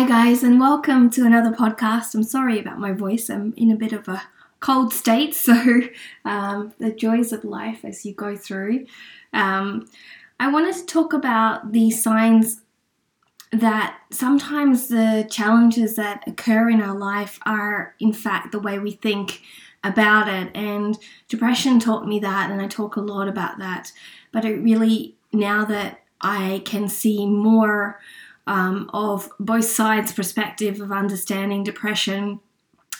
Hi, guys, and welcome to another podcast. I'm sorry about my voice, I'm in a bit of a cold state, so um, the joys of life as you go through. Um, I wanted to talk about the signs that sometimes the challenges that occur in our life are, in fact, the way we think about it. And depression taught me that, and I talk a lot about that. But it really, now that I can see more um, of both sides' perspective of understanding depression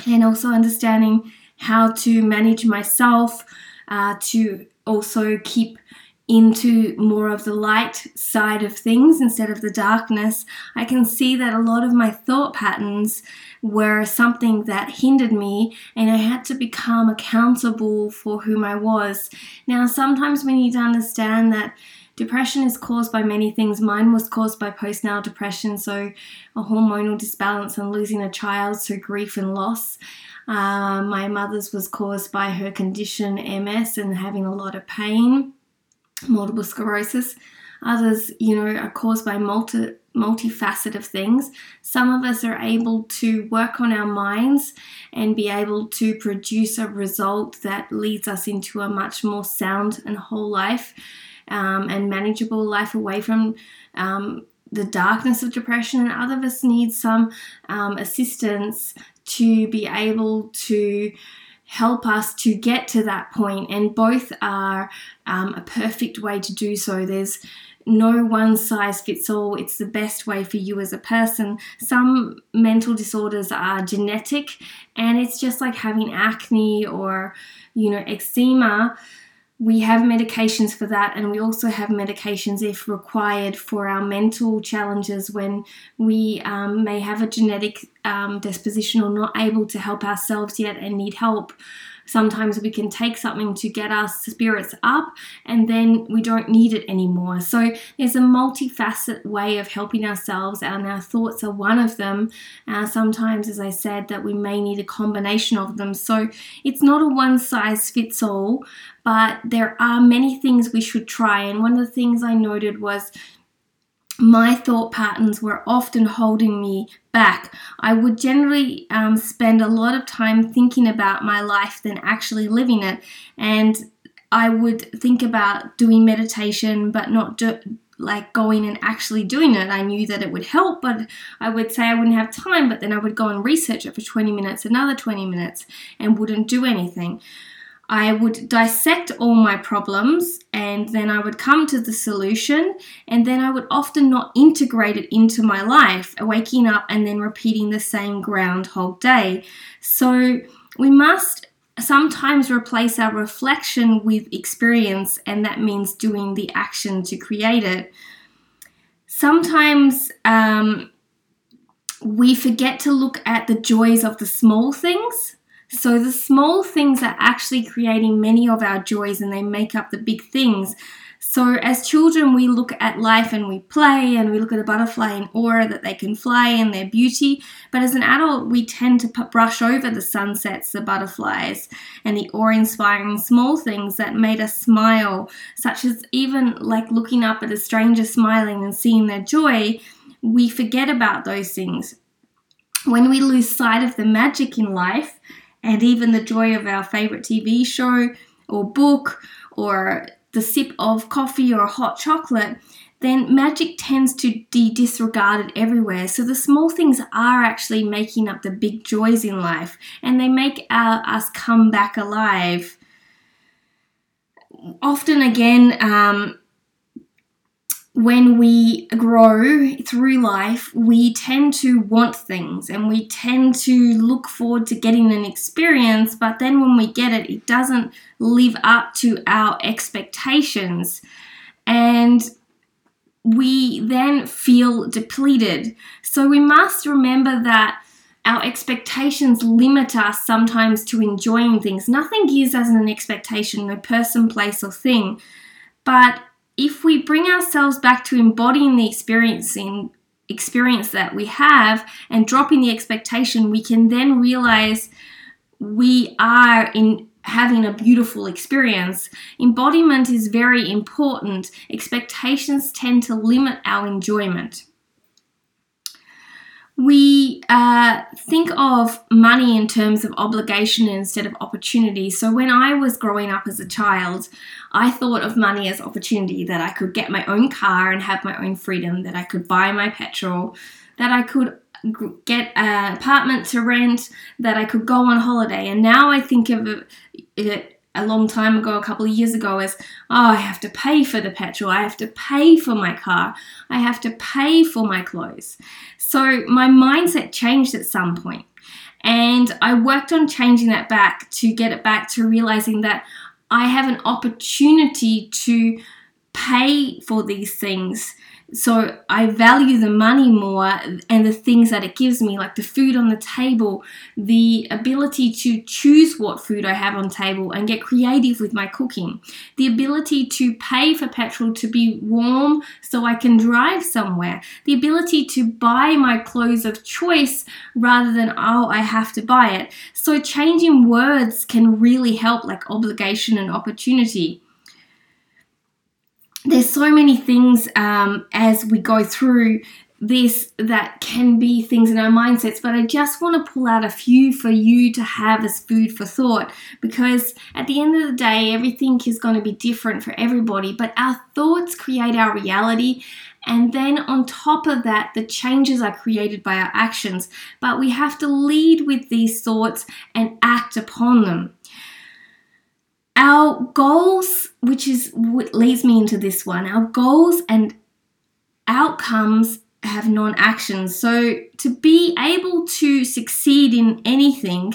and also understanding how to manage myself uh, to also keep into more of the light side of things instead of the darkness, I can see that a lot of my thought patterns were something that hindered me, and I had to become accountable for whom I was. Now, sometimes we need to understand that Depression is caused by many things. Mine was caused by postnatal depression, so a hormonal disbalance and losing a child, so grief and loss. Uh, my mother's was caused by her condition MS and having a lot of pain, multiple sclerosis. Others, you know, are caused by multi multifaceted things. Some of us are able to work on our minds and be able to produce a result that leads us into a much more sound and whole life um, and manageable life away from um, the darkness of depression, and other of us need some um, assistance to be able to help us to get to that point, and both are um, a perfect way to do so. There's no one size fits all. It's the best way for you as a person. Some mental disorders are genetic, and it's just like having acne or, you know, eczema we have medications for that, and we also have medications if required for our mental challenges when we um, may have a genetic um, disposition or not able to help ourselves yet and need help. Sometimes we can take something to get our spirits up and then we don't need it anymore. So there's a multifaceted way of helping ourselves, and our thoughts are one of them. Uh, sometimes, as I said, that we may need a combination of them. So it's not a one size fits all, but there are many things we should try. And one of the things I noted was my thought patterns were often holding me back. I would generally um, spend a lot of time thinking about my life than actually living it. And I would think about doing meditation, but not do, like going and actually doing it. I knew that it would help, but I would say I wouldn't have time, but then I would go and research it for 20 minutes, another 20 minutes, and wouldn't do anything. I would dissect all my problems and then I would come to the solution and then I would often not integrate it into my life, waking up and then repeating the same groundhog day. So we must sometimes replace our reflection with experience, and that means doing the action to create it. Sometimes um, we forget to look at the joys of the small things so the small things are actually creating many of our joys and they make up the big things. So as children, we look at life and we play and we look at a butterfly in awe that they can fly and their beauty. But as an adult, we tend to brush over the sunsets, the butterflies, and the awe-inspiring small things that made us smile, such as even like looking up at a stranger smiling and seeing their joy. We forget about those things. When we lose sight of the magic in life, and even the joy of our favorite TV show or book or the sip of coffee or hot chocolate, then magic tends to be disregarded everywhere. So the small things are actually making up the big joys in life and they make our, us come back alive. Often, again, um, when we grow through life, we tend to want things and we tend to look forward to getting an experience, but then when we get it, it doesn't live up to our expectations. And we then feel depleted. So we must remember that our expectations limit us sometimes to enjoying things. Nothing gives us an expectation, no person, place, or thing. But if we bring ourselves back to embodying the experiencing experience that we have and dropping the expectation, we can then realize we are in having a beautiful experience. Embodiment is very important. Expectations tend to limit our enjoyment. we uh, think of money in terms of obligation instead of opportunity. So, when I was growing up as a child, I thought of money as opportunity that I could get my own car and have my own freedom, that I could buy my petrol, that I could get an apartment to rent, that I could go on holiday. And now I think of it a long time ago, a couple of years ago, as oh, I have to pay for the petrol, I have to pay for my car, I have to pay for my clothes. So my mindset changed at some point. And I worked on changing that back to get it back to realizing that I have an opportunity to pay for these things so I value the money more and the things that it gives me, like the food on the table, the ability to choose what food I have on table and get creative with my cooking, the ability to pay for petrol to be warm so I can drive somewhere, the ability to buy my clothes of choice rather than, oh, I have to buy it. So changing words can really help, like obligation and opportunity there's so many things um, as we go through this that can be things in our mindsets, but I just want to pull out a few for you to have as food for thought because at the end of the day, everything is going to be different for everybody, but our thoughts create our reality. And then on top of that, the changes are created by our actions, but we have to lead with these thoughts and act upon them. Our goals, which is what leads me into this one, our goals and outcomes have non actions. So, to be able to succeed in anything,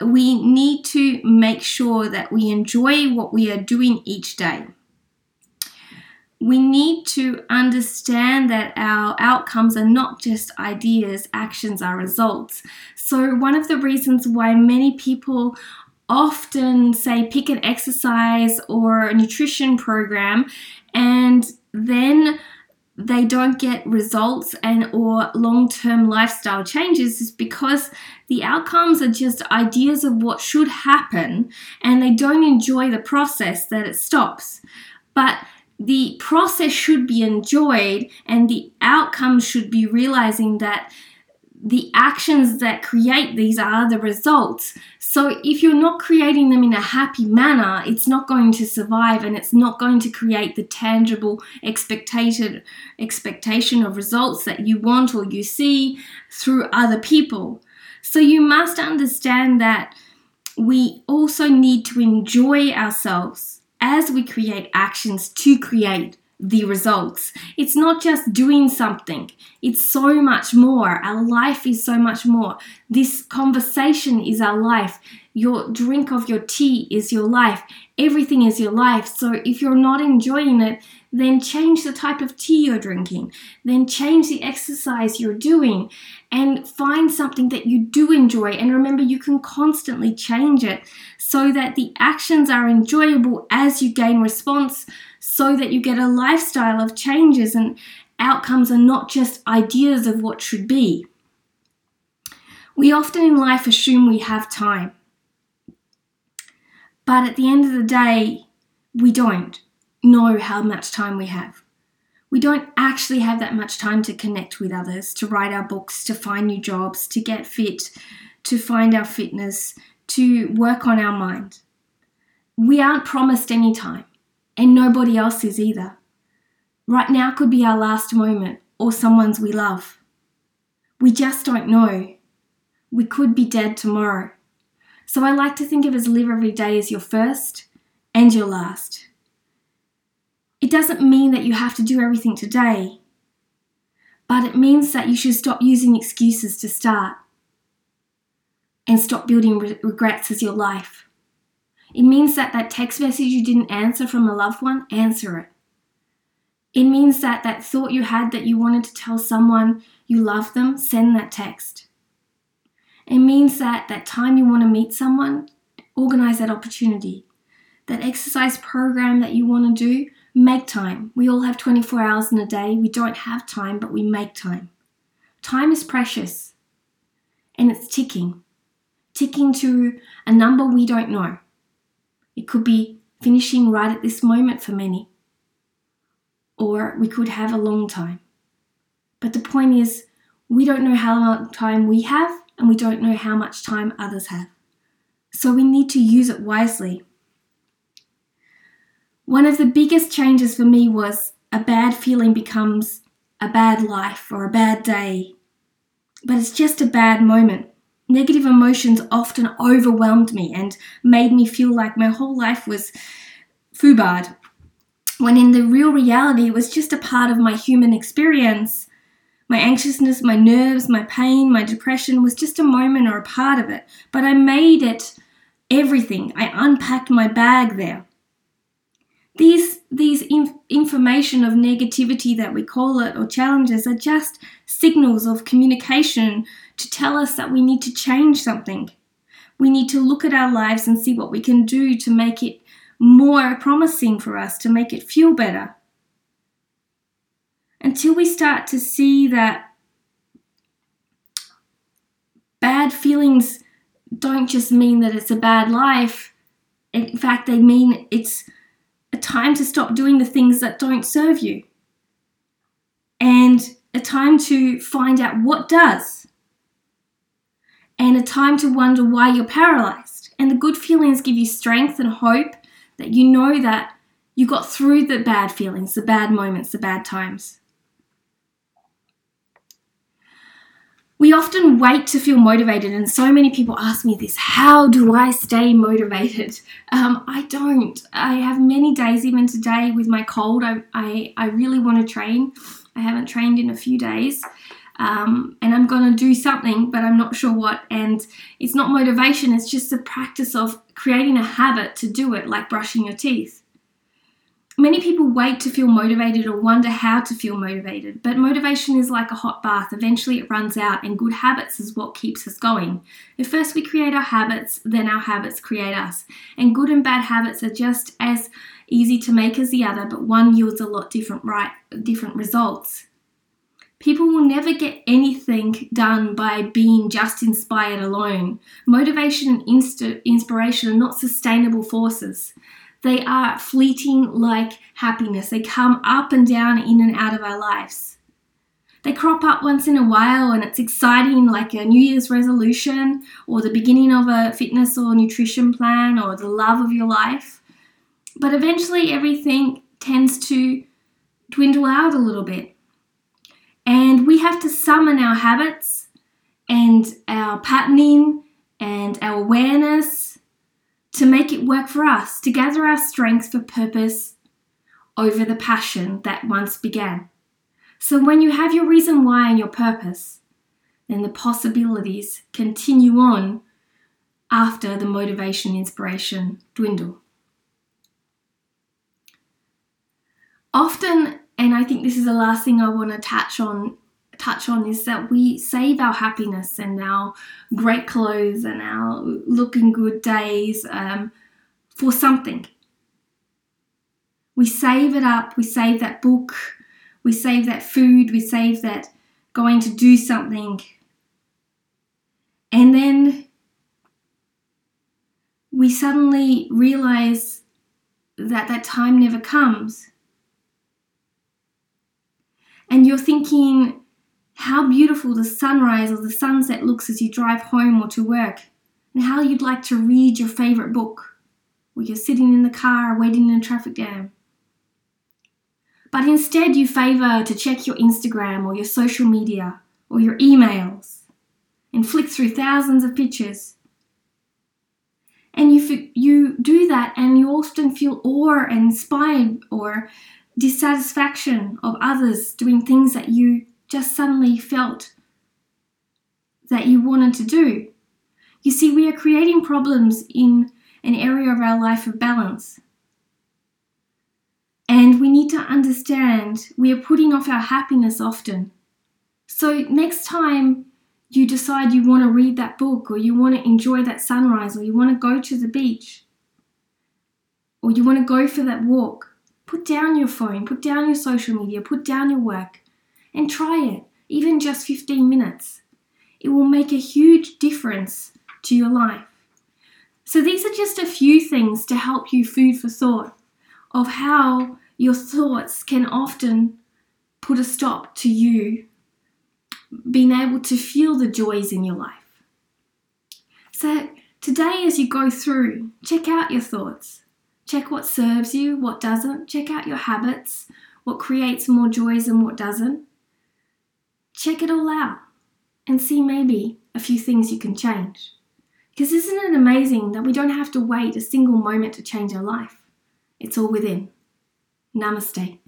we need to make sure that we enjoy what we are doing each day. We need to understand that our outcomes are not just ideas, actions are results. So, one of the reasons why many people often say pick an exercise or a nutrition program and then they don't get results and or long-term lifestyle changes is because the outcomes are just ideas of what should happen and they don't enjoy the process that it stops. But the process should be enjoyed and the outcome should be realizing that the actions that create these are the results. So if you're not creating them in a happy manner, it's not going to survive and it's not going to create the tangible expectation expectation of results that you want or you see through other people. So you must understand that we also need to enjoy ourselves as we create actions to create the results. It's not just doing something, it's so much more. Our life is so much more. This conversation is our life. Your drink of your tea is your life. Everything is your life. So if you're not enjoying it, then change the type of tea you're drinking. Then change the exercise you're doing and find something that you do enjoy. And remember, you can constantly change it so that the actions are enjoyable as you gain response so that you get a lifestyle of changes and outcomes are not just ideas of what should be. We often in life assume we have time, but at the end of the day, we don't know how much time we have. We don't actually have that much time to connect with others, to write our books, to find new jobs, to get fit, to find our fitness, to work on our mind. We aren't promised any time and nobody else is either. Right now could be our last moment or someone's we love. We just don't know. We could be dead tomorrow. So I like to think of as live every day as your first and your last. It doesn't mean that you have to do everything today, but it means that you should stop using excuses to start and stop building re- regrets as your life. It means that that text message you didn't answer from a loved one, answer it. It means that that thought you had that you wanted to tell someone you love them, send that text. It means that that time you want to meet someone, organize that opportunity. That exercise program that you want to do, make time. We all have 24 hours in a day. We don't have time, but we make time. Time is precious and it's ticking, ticking to a number we don't know. It could be finishing right at this moment for many. Or we could have a long time. But the point is, we don't know how much time we have, and we don't know how much time others have. So we need to use it wisely. One of the biggest changes for me was a bad feeling becomes a bad life or a bad day. But it's just a bad moment. Negative emotions often overwhelmed me and made me feel like my whole life was foobarred, when in the real reality it was just a part of my human experience. My anxiousness, my nerves, my pain, my depression was just a moment or a part of it, but I made it everything. I unpacked my bag there. These, these inf- information of negativity that we call it or challenges are just signals of communication to tell us that we need to change something. We need to look at our lives and see what we can do to make it more promising for us, to make it feel better. Until we start to see that bad feelings don't just mean that it's a bad life, in fact, they mean it's a time to stop doing the things that don't serve you, and a time to find out what does, and a time to wonder why you're paralyzed. And the good feelings give you strength and hope that you know that you got through the bad feelings, the bad moments, the bad times. We often wait to feel motivated, and so many people ask me this how do I stay motivated? Um, I don't. I have many days, even today with my cold, I, I, I really want to train. I haven't trained in a few days. Um, and I'm going to do something, but I'm not sure what. And it's not motivation, it's just the practice of creating a habit to do it, like brushing your teeth. Many people wait to feel motivated or wonder how to feel motivated, but motivation is like a hot bath. Eventually, it runs out, and good habits is what keeps us going. If first we create our habits, then our habits create us. And good and bad habits are just as easy to make as the other, but one yields a lot different right different results. People will never get anything done by being just inspired alone. Motivation and inst- inspiration are not sustainable forces. They are fleeting like happiness. They come up and down, in and out of our lives. They crop up once in a while and it's exciting, like a New Year's resolution or the beginning of a fitness or nutrition plan or the love of your life. But eventually, everything tends to dwindle out a little bit. And we have to summon our habits and our patterning and our awareness to make it work for us, to gather our strength for purpose over the passion that once began. So when you have your reason why and your purpose, then the possibilities continue on after the motivation inspiration dwindle. Often, and I think this is the last thing I want to touch on touch on is that we save our happiness and our great clothes and our looking good days um, for something. We save it up, we save that book, we save that food, we save that going to do something. And then we suddenly realize that that time never comes. And you're thinking, how beautiful the sunrise or the sunset looks as you drive home or to work, and how you'd like to read your favourite book, or you're sitting in the car waiting in a traffic jam. But instead, you favour to check your Instagram or your social media or your emails and flick through thousands of pictures. And you, you do that, and you often feel awe and inspired or dissatisfaction of others doing things that you just suddenly felt that you wanted to do. You see, we are creating problems in an area of our life of balance. And we need to understand we are putting off our happiness often. So, next time you decide you want to read that book, or you want to enjoy that sunrise, or you want to go to the beach, or you want to go for that walk, put down your phone, put down your social media, put down your work, and try it, even just 15 minutes. It will make a huge difference to your life. So, these are just a few things to help you food for thought of how your thoughts can often put a stop to you being able to feel the joys in your life. So, today, as you go through, check out your thoughts. Check what serves you, what doesn't. Check out your habits, what creates more joys and what doesn't. Check it all out and see maybe a few things you can change. Because isn't it amazing that we don't have to wait a single moment to change our life? It's all within. Namaste.